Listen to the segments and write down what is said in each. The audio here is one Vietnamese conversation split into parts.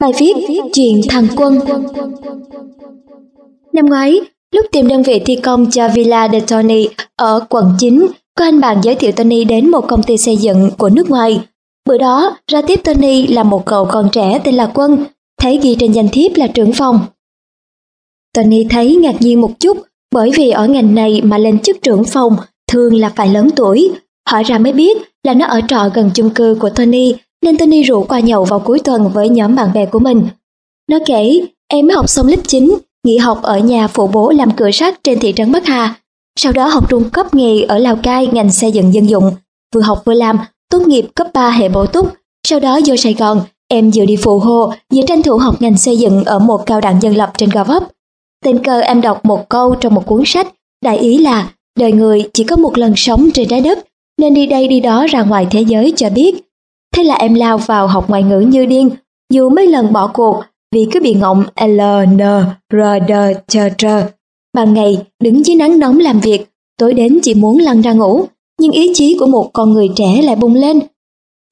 Bài viết Chuyện thằng quân Năm ngoái, lúc tìm đơn vị thi công cho Villa de Tony ở quận 9, có anh bạn giới thiệu Tony đến một công ty xây dựng của nước ngoài. Bữa đó, ra tiếp Tony là một cậu con trẻ tên là Quân, thấy ghi trên danh thiếp là trưởng phòng. Tony thấy ngạc nhiên một chút, bởi vì ở ngành này mà lên chức trưởng phòng thường là phải lớn tuổi. Hỏi ra mới biết là nó ở trọ gần chung cư của Tony nên Tony rủ qua nhậu vào cuối tuần với nhóm bạn bè của mình. Nó kể, em mới học xong lớp 9, nghỉ học ở nhà phụ bố làm cửa sắt trên thị trấn Bắc Hà. Sau đó học trung cấp nghề ở Lào Cai ngành xây dựng dân dụng, vừa học vừa làm, tốt nghiệp cấp 3 hệ bổ túc. Sau đó vô Sài Gòn, em vừa đi phụ hồ, vừa tranh thủ học ngành xây dựng ở một cao đẳng dân lập trên Gò Vấp. Tình cờ em đọc một câu trong một cuốn sách, đại ý là đời người chỉ có một lần sống trên trái đất, nên đi đây đi đó ra ngoài thế giới cho biết Thế là em lao vào học ngoại ngữ như điên, dù mấy lần bỏ cuộc vì cứ bị ngọng L, N, R, D, Ch, Tr. Ban ngày đứng dưới nắng nóng làm việc, tối đến chỉ muốn lăn ra ngủ, nhưng ý chí của một con người trẻ lại bùng lên.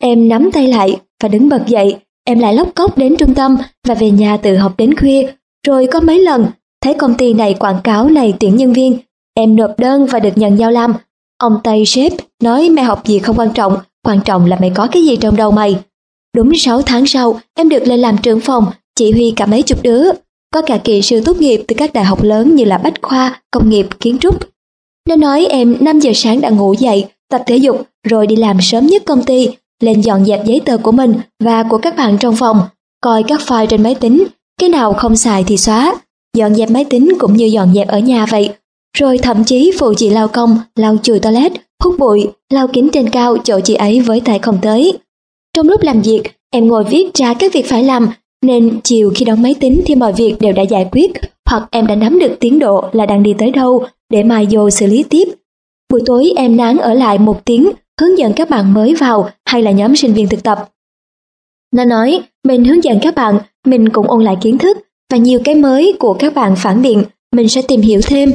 Em nắm tay lại và đứng bật dậy, em lại lóc cốc đến trung tâm và về nhà tự học đến khuya, rồi có mấy lần thấy công ty này quảng cáo này tuyển nhân viên, em nộp đơn và được nhận giao làm. Ông Tây sếp nói mẹ học gì không quan trọng, Quan trọng là mày có cái gì trong đầu mày. Đúng 6 tháng sau, em được lên làm trưởng phòng, chỉ huy cả mấy chục đứa. Có cả kỹ sư tốt nghiệp từ các đại học lớn như là Bách Khoa, Công nghiệp, Kiến trúc. Nó nói em 5 giờ sáng đã ngủ dậy, tập thể dục, rồi đi làm sớm nhất công ty, lên dọn dẹp giấy tờ của mình và của các bạn trong phòng, coi các file trên máy tính, cái nào không xài thì xóa. Dọn dẹp máy tính cũng như dọn dẹp ở nhà vậy. Rồi thậm chí phụ chị lau công, lau chùi toilet, hút bụi, lau kính trên cao chỗ chị ấy với tay không tới. Trong lúc làm việc, em ngồi viết ra các việc phải làm, nên chiều khi đóng máy tính thì mọi việc đều đã giải quyết, hoặc em đã nắm được tiến độ là đang đi tới đâu để mai vô xử lý tiếp. Buổi tối em nán ở lại một tiếng hướng dẫn các bạn mới vào hay là nhóm sinh viên thực tập. Nó nói, mình hướng dẫn các bạn, mình cũng ôn lại kiến thức và nhiều cái mới của các bạn phản biện, mình sẽ tìm hiểu thêm.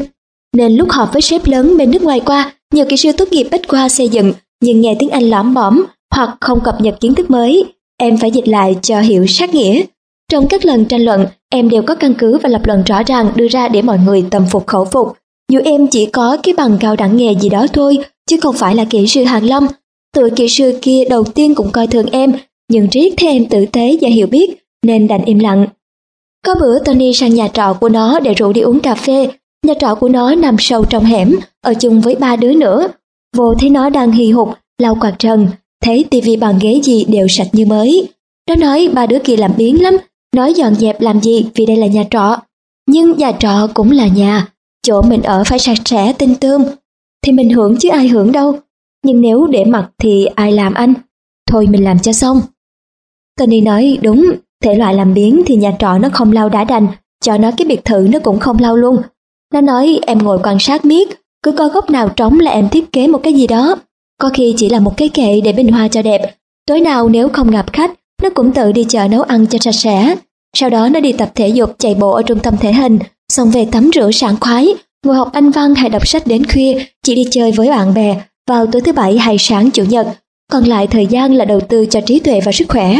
Nên lúc họp với sếp lớn bên nước ngoài qua, nhiều kỹ sư tốt nghiệp bách khoa xây dựng nhưng nghe tiếng Anh lõm bõm hoặc không cập nhật kiến thức mới, em phải dịch lại cho hiểu sát nghĩa. Trong các lần tranh luận, em đều có căn cứ và lập luận rõ ràng đưa ra để mọi người tâm phục khẩu phục. Dù em chỉ có cái bằng cao đẳng nghề gì đó thôi, chứ không phải là kỹ sư hàng lâm. Tụi kỹ sư kia đầu tiên cũng coi thường em, nhưng riết thấy em tử tế và hiểu biết, nên đành im lặng. Có bữa Tony sang nhà trọ của nó để rủ đi uống cà phê, Nhà trọ của nó nằm sâu trong hẻm, ở chung với ba đứa nữa. Vô thấy nó đang hì hục, lau quạt trần, thấy tivi bàn ghế gì đều sạch như mới. Nó nói ba đứa kia làm biến lắm, nói dọn dẹp làm gì vì đây là nhà trọ. Nhưng nhà trọ cũng là nhà, chỗ mình ở phải sạch sẽ tinh tươm. Thì mình hưởng chứ ai hưởng đâu. Nhưng nếu để mặc thì ai làm anh? Thôi mình làm cho xong. Tony nói đúng, thể loại làm biến thì nhà trọ nó không lau đã đành, cho nó cái biệt thự nó cũng không lau luôn, nó nói em ngồi quan sát miết, cứ coi góc nào trống là em thiết kế một cái gì đó. Có khi chỉ là một cái kệ để bình hoa cho đẹp. Tối nào nếu không gặp khách, nó cũng tự đi chợ nấu ăn cho sạch sẽ. Sau đó nó đi tập thể dục chạy bộ ở trung tâm thể hình, xong về tắm rửa sảng khoái, ngồi học anh văn hay đọc sách đến khuya, chỉ đi chơi với bạn bè vào tối thứ bảy hay sáng chủ nhật. Còn lại thời gian là đầu tư cho trí tuệ và sức khỏe.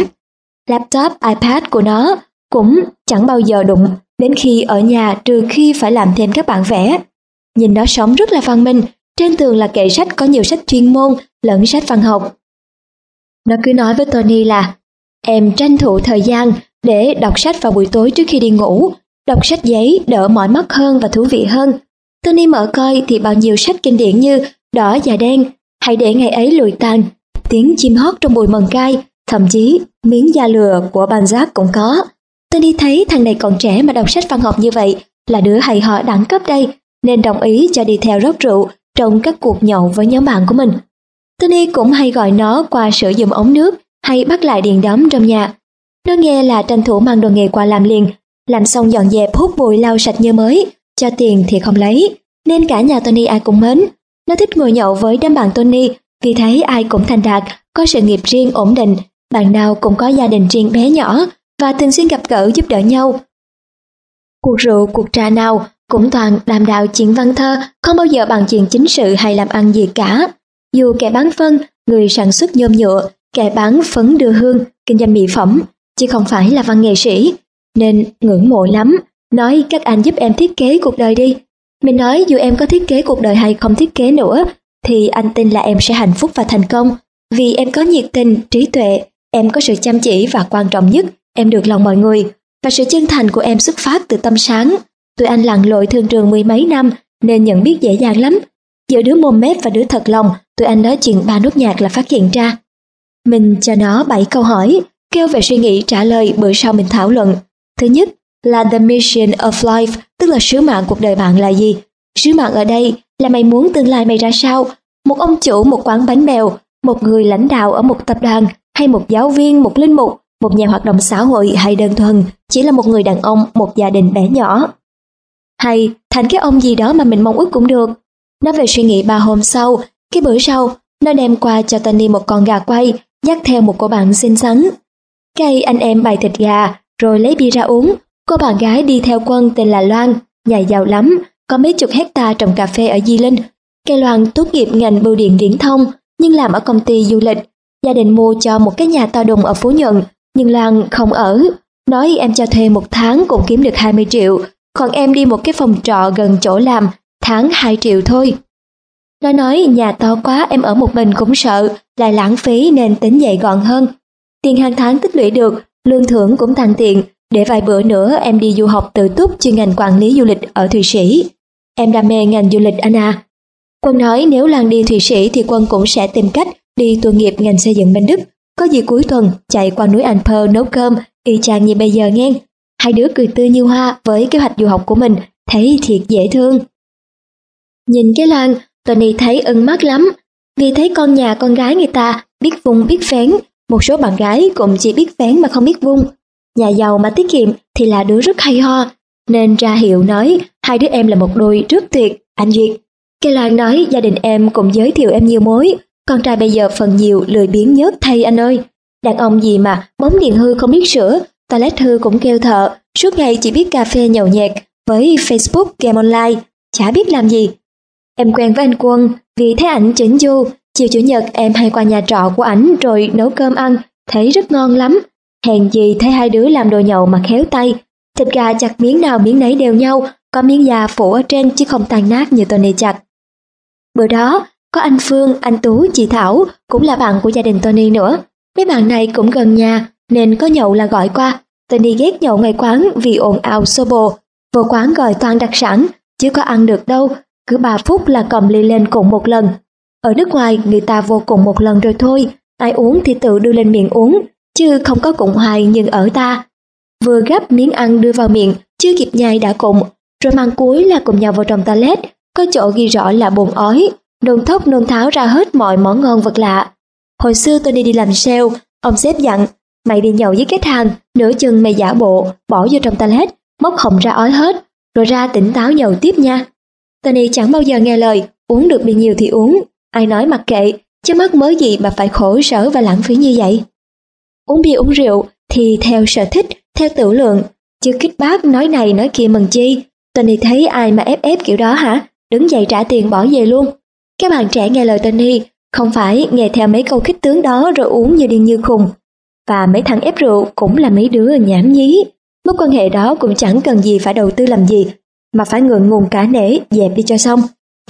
Laptop, iPad của nó cũng chẳng bao giờ đụng đến khi ở nhà trừ khi phải làm thêm các bản vẽ. Nhìn nó sống rất là văn minh, trên tường là kệ sách có nhiều sách chuyên môn lẫn sách văn học. Nó cứ nói với Tony là em tranh thủ thời gian để đọc sách vào buổi tối trước khi đi ngủ, đọc sách giấy đỡ mỏi mắt hơn và thú vị hơn. Tony mở coi thì bao nhiêu sách kinh điển như Đỏ và đen, Hãy để ngày ấy lùi tàn, Tiếng chim hót trong bụi mần cay, thậm chí Miếng da lừa của Banzac cũng có. Tôi đi thấy thằng này còn trẻ mà đọc sách văn học như vậy là đứa hay họ đẳng cấp đây, nên đồng ý cho đi theo rót rượu trong các cuộc nhậu với nhóm bạn của mình. Tony cũng hay gọi nó qua sử dụng ống nước hay bắt lại điện đóm trong nhà. Nó nghe là tranh thủ mang đồ nghề qua làm liền, làm xong dọn dẹp hút bụi lau sạch như mới, cho tiền thì không lấy, nên cả nhà Tony ai cũng mến. Nó thích ngồi nhậu với đám bạn Tony vì thấy ai cũng thành đạt, có sự nghiệp riêng ổn định, bạn nào cũng có gia đình riêng bé nhỏ, và thường xuyên gặp gỡ giúp đỡ nhau. Cuộc rượu, cuộc trà nào cũng toàn đàm đạo chuyện văn thơ, không bao giờ bằng chuyện chính sự hay làm ăn gì cả. Dù kẻ bán phân, người sản xuất nhôm nhựa, kẻ bán phấn đưa hương, kinh doanh mỹ phẩm, chứ không phải là văn nghệ sĩ, nên ngưỡng mộ lắm, nói các anh giúp em thiết kế cuộc đời đi. Mình nói dù em có thiết kế cuộc đời hay không thiết kế nữa, thì anh tin là em sẽ hạnh phúc và thành công, vì em có nhiệt tình, trí tuệ, em có sự chăm chỉ và quan trọng nhất, em được lòng mọi người, và sự chân thành của em xuất phát từ tâm sáng. Tụi anh lặn lội thương trường mười mấy năm nên nhận biết dễ dàng lắm. Giữa đứa mồm mép và đứa thật lòng, tụi anh nói chuyện ba nốt nhạc là phát hiện ra. Mình cho nó bảy câu hỏi, kêu về suy nghĩ trả lời bữa sau mình thảo luận. Thứ nhất là the mission of life, tức là sứ mạng cuộc đời bạn là gì. Sứ mạng ở đây là mày muốn tương lai mày ra sao. Một ông chủ một quán bánh bèo, một người lãnh đạo ở một tập đoàn, hay một giáo viên, một linh mục, một nhà hoạt động xã hội hay đơn thuần chỉ là một người đàn ông, một gia đình bé nhỏ. Hay thành cái ông gì đó mà mình mong ước cũng được. Nói về suy nghĩ ba hôm sau, cái bữa sau, nó đem qua cho Tony một con gà quay, dắt theo một cô bạn xinh xắn. Cây anh em bày thịt gà, rồi lấy bia ra uống. Cô bạn gái đi theo quân tên là Loan, nhà giàu lắm, có mấy chục hecta trồng cà phê ở Di Linh. Cây Loan tốt nghiệp ngành bưu điện viễn thông, nhưng làm ở công ty du lịch. Gia đình mua cho một cái nhà to đùng ở Phú Nhuận, nhưng Lan không ở. Nói em cho thuê một tháng cũng kiếm được 20 triệu, còn em đi một cái phòng trọ gần chỗ làm, tháng 2 triệu thôi. Nó nói nhà to quá em ở một mình cũng sợ, lại lãng phí nên tính dậy gọn hơn. Tiền hàng tháng tích lũy được, lương thưởng cũng tăng tiện, để vài bữa nữa em đi du học tự túc chuyên ngành quản lý du lịch ở Thụy Sĩ. Em đam mê ngành du lịch anh à. Quân nói nếu Lan đi Thụy Sĩ thì Quân cũng sẽ tìm cách đi tuần nghiệp ngành xây dựng bên Đức. Có gì cuối tuần chạy qua núi Anh Alper nấu cơm, y chang như bây giờ nghe. Hai đứa cười tươi như hoa với kế hoạch du học của mình, thấy thiệt dễ thương. Nhìn cái Lan, Tony thấy ưng mắt lắm, vì thấy con nhà con gái người ta biết vung biết phén, một số bạn gái cũng chỉ biết phén mà không biết vung. Nhà giàu mà tiết kiệm thì là đứa rất hay ho, nên ra hiệu nói hai đứa em là một đôi rất tuyệt, anh Duyệt. cái Lan nói gia đình em cũng giới thiệu em nhiều mối, con trai bây giờ phần nhiều lười biếng nhớt thay anh ơi. Đàn ông gì mà bóng điện hư không biết sửa, toilet hư cũng kêu thợ, suốt ngày chỉ biết cà phê nhậu nhẹt với Facebook game online, chả biết làm gì. Em quen với anh Quân vì thấy ảnh chỉnh du, chiều chủ nhật em hay qua nhà trọ của ảnh rồi nấu cơm ăn, thấy rất ngon lắm. Hèn gì thấy hai đứa làm đồ nhậu mà khéo tay, thịt gà chặt miếng nào miếng nấy đều nhau, có miếng da phủ ở trên chứ không tan nát như Tony chặt. Bữa đó, có anh Phương, anh Tú, chị Thảo cũng là bạn của gia đình Tony nữa. Mấy bạn này cũng gần nhà nên có nhậu là gọi qua. Tony ghét nhậu ngoài quán vì ồn ào xô bồ. Vô quán gọi toàn đặc sản, chứ có ăn được đâu. Cứ 3 phút là cầm ly lên cùng một lần. Ở nước ngoài người ta vô cùng một lần rồi thôi, ai uống thì tự đưa lên miệng uống, chứ không có cùng hoài nhưng ở ta. Vừa gấp miếng ăn đưa vào miệng, chưa kịp nhai đã cùng, rồi mang cuối là cùng nhau vào trong toilet, có chỗ ghi rõ là bồn ói, nôn thốc nôn tháo ra hết mọi món ngon vật lạ. Hồi xưa tôi đi đi làm sale, ông sếp dặn, mày đi nhậu với khách hàng, nửa chừng mày giả bộ, bỏ vô trong toilet, móc họng ra ói hết, rồi ra tỉnh táo nhậu tiếp nha. Tony chẳng bao giờ nghe lời, uống được bao nhiêu thì uống, ai nói mặc kệ, chứ mắc mới gì mà phải khổ sở và lãng phí như vậy. Uống bia uống rượu thì theo sở thích, theo tự lượng, chứ kích bác nói này nói kia mừng chi. Tony thấy ai mà ép ép kiểu đó hả? Đứng dậy trả tiền bỏ về luôn. Các bạn trẻ nghe lời Tony, không phải nghe theo mấy câu khích tướng đó rồi uống như điên như khùng. Và mấy thằng ép rượu cũng là mấy đứa nhảm nhí. Mối quan hệ đó cũng chẳng cần gì phải đầu tư làm gì, mà phải ngượng ngùng cả nể dẹp đi cho xong.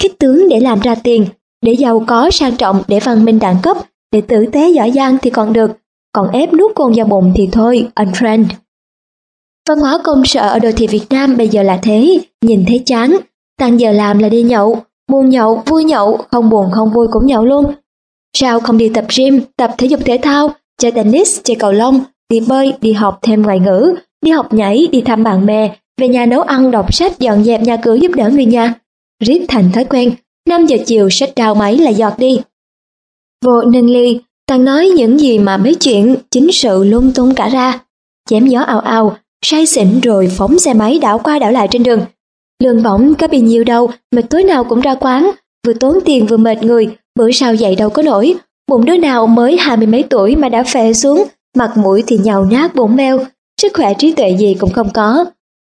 Khích tướng để làm ra tiền, để giàu có sang trọng, để văn minh đẳng cấp, để tử tế giỏi giang thì còn được, còn ép nuốt cồn vào bụng thì thôi, unfriend. Văn hóa công sở ở đô thị Việt Nam bây giờ là thế, nhìn thấy chán, tan giờ làm là đi nhậu, buồn nhậu, vui nhậu, không buồn không vui cũng nhậu luôn. Sao không đi tập gym, tập thể dục thể thao, chơi tennis, chơi cầu lông, đi bơi, đi học thêm ngoại ngữ, đi học nhảy, đi thăm bạn bè, về nhà nấu ăn, đọc sách, dọn dẹp nhà cửa giúp đỡ người nhà. Riết thành thói quen, 5 giờ chiều sách đào máy là giọt đi. Vô nâng ly, toàn nói những gì mà mấy chuyện chính sự lung tung cả ra. Chém gió ào ào, say xỉn rồi phóng xe máy đảo qua đảo lại trên đường. Lương bổng có bị nhiều đâu mà tối nào cũng ra quán, vừa tốn tiền vừa mệt người, bữa sau dậy đâu có nổi. Bụng đứa nào mới hai mươi mấy tuổi mà đã phệ xuống, mặt mũi thì nhào nát bụng meo, sức khỏe trí tuệ gì cũng không có.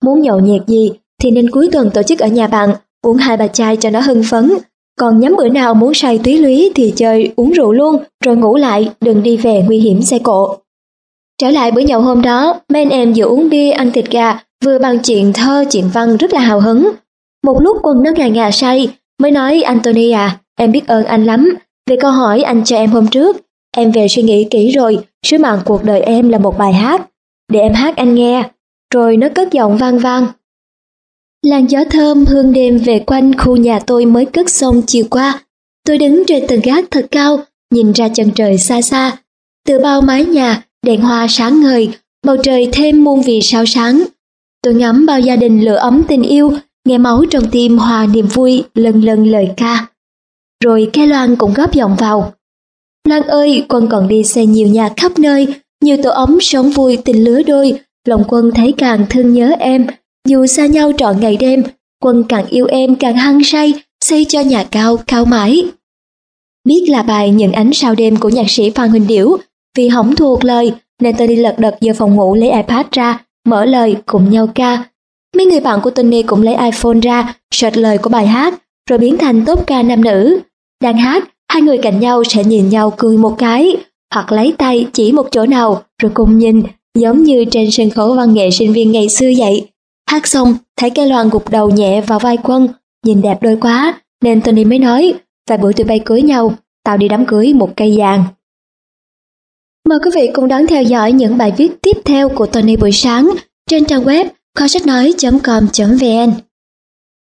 Muốn nhậu nhẹt gì thì nên cuối tuần tổ chức ở nhà bạn, uống hai bà chai cho nó hưng phấn. Còn nhắm bữa nào muốn say túy lúy thì chơi uống rượu luôn, rồi ngủ lại, đừng đi về nguy hiểm xe cộ. Trở lại bữa nhậu hôm đó, mấy anh em vừa uống bia ăn thịt gà, vừa bàn chuyện thơ chuyện văn rất là hào hứng. Một lúc quân nó ngà ngà say, mới nói Anthony à, em biết ơn anh lắm, về câu hỏi anh cho em hôm trước. Em về suy nghĩ kỹ rồi, sứ mạng cuộc đời em là một bài hát. Để em hát anh nghe. Rồi nó cất giọng vang vang. Làn gió thơm hương đêm về quanh khu nhà tôi mới cất xong chiều qua. Tôi đứng trên tầng gác thật cao, nhìn ra chân trời xa xa. Từ bao mái nhà, đèn hoa sáng ngời, bầu trời thêm muôn vì sao sáng. Tôi ngắm bao gia đình lửa ấm tình yêu, nghe máu trong tim hòa niềm vui lần lần lời ca. Rồi cái loan cũng góp giọng vào. Loan ơi, quân còn đi xây nhiều nhà khắp nơi, nhiều tổ ấm sống vui tình lứa đôi, lòng quân thấy càng thương nhớ em, dù xa nhau trọn ngày đêm, quân càng yêu em càng hăng say, xây cho nhà cao cao mãi. Biết là bài Những ánh sao đêm của nhạc sĩ Phan Huỳnh Điểu, vì hỏng thuộc lời nên tôi đi lật đật vào phòng ngủ lấy iPad ra, mở lời cùng nhau ca. Mấy người bạn của Tony cũng lấy iPhone ra, search lời của bài hát, rồi biến thành tốt ca nam nữ. Đang hát, hai người cạnh nhau sẽ nhìn nhau cười một cái, hoặc lấy tay chỉ một chỗ nào rồi cùng nhìn, giống như trên sân khấu văn nghệ sinh viên ngày xưa vậy. Hát xong, thấy cây loan gục đầu nhẹ vào vai quân, nhìn đẹp đôi quá, nên Tony mới nói, vài bữa tụi bay cưới nhau, tao đi đám cưới một cây vàng. Mời quý vị cùng đón theo dõi những bài viết tiếp theo của Tony buổi sáng trên trang web kho sách nói.com.vn.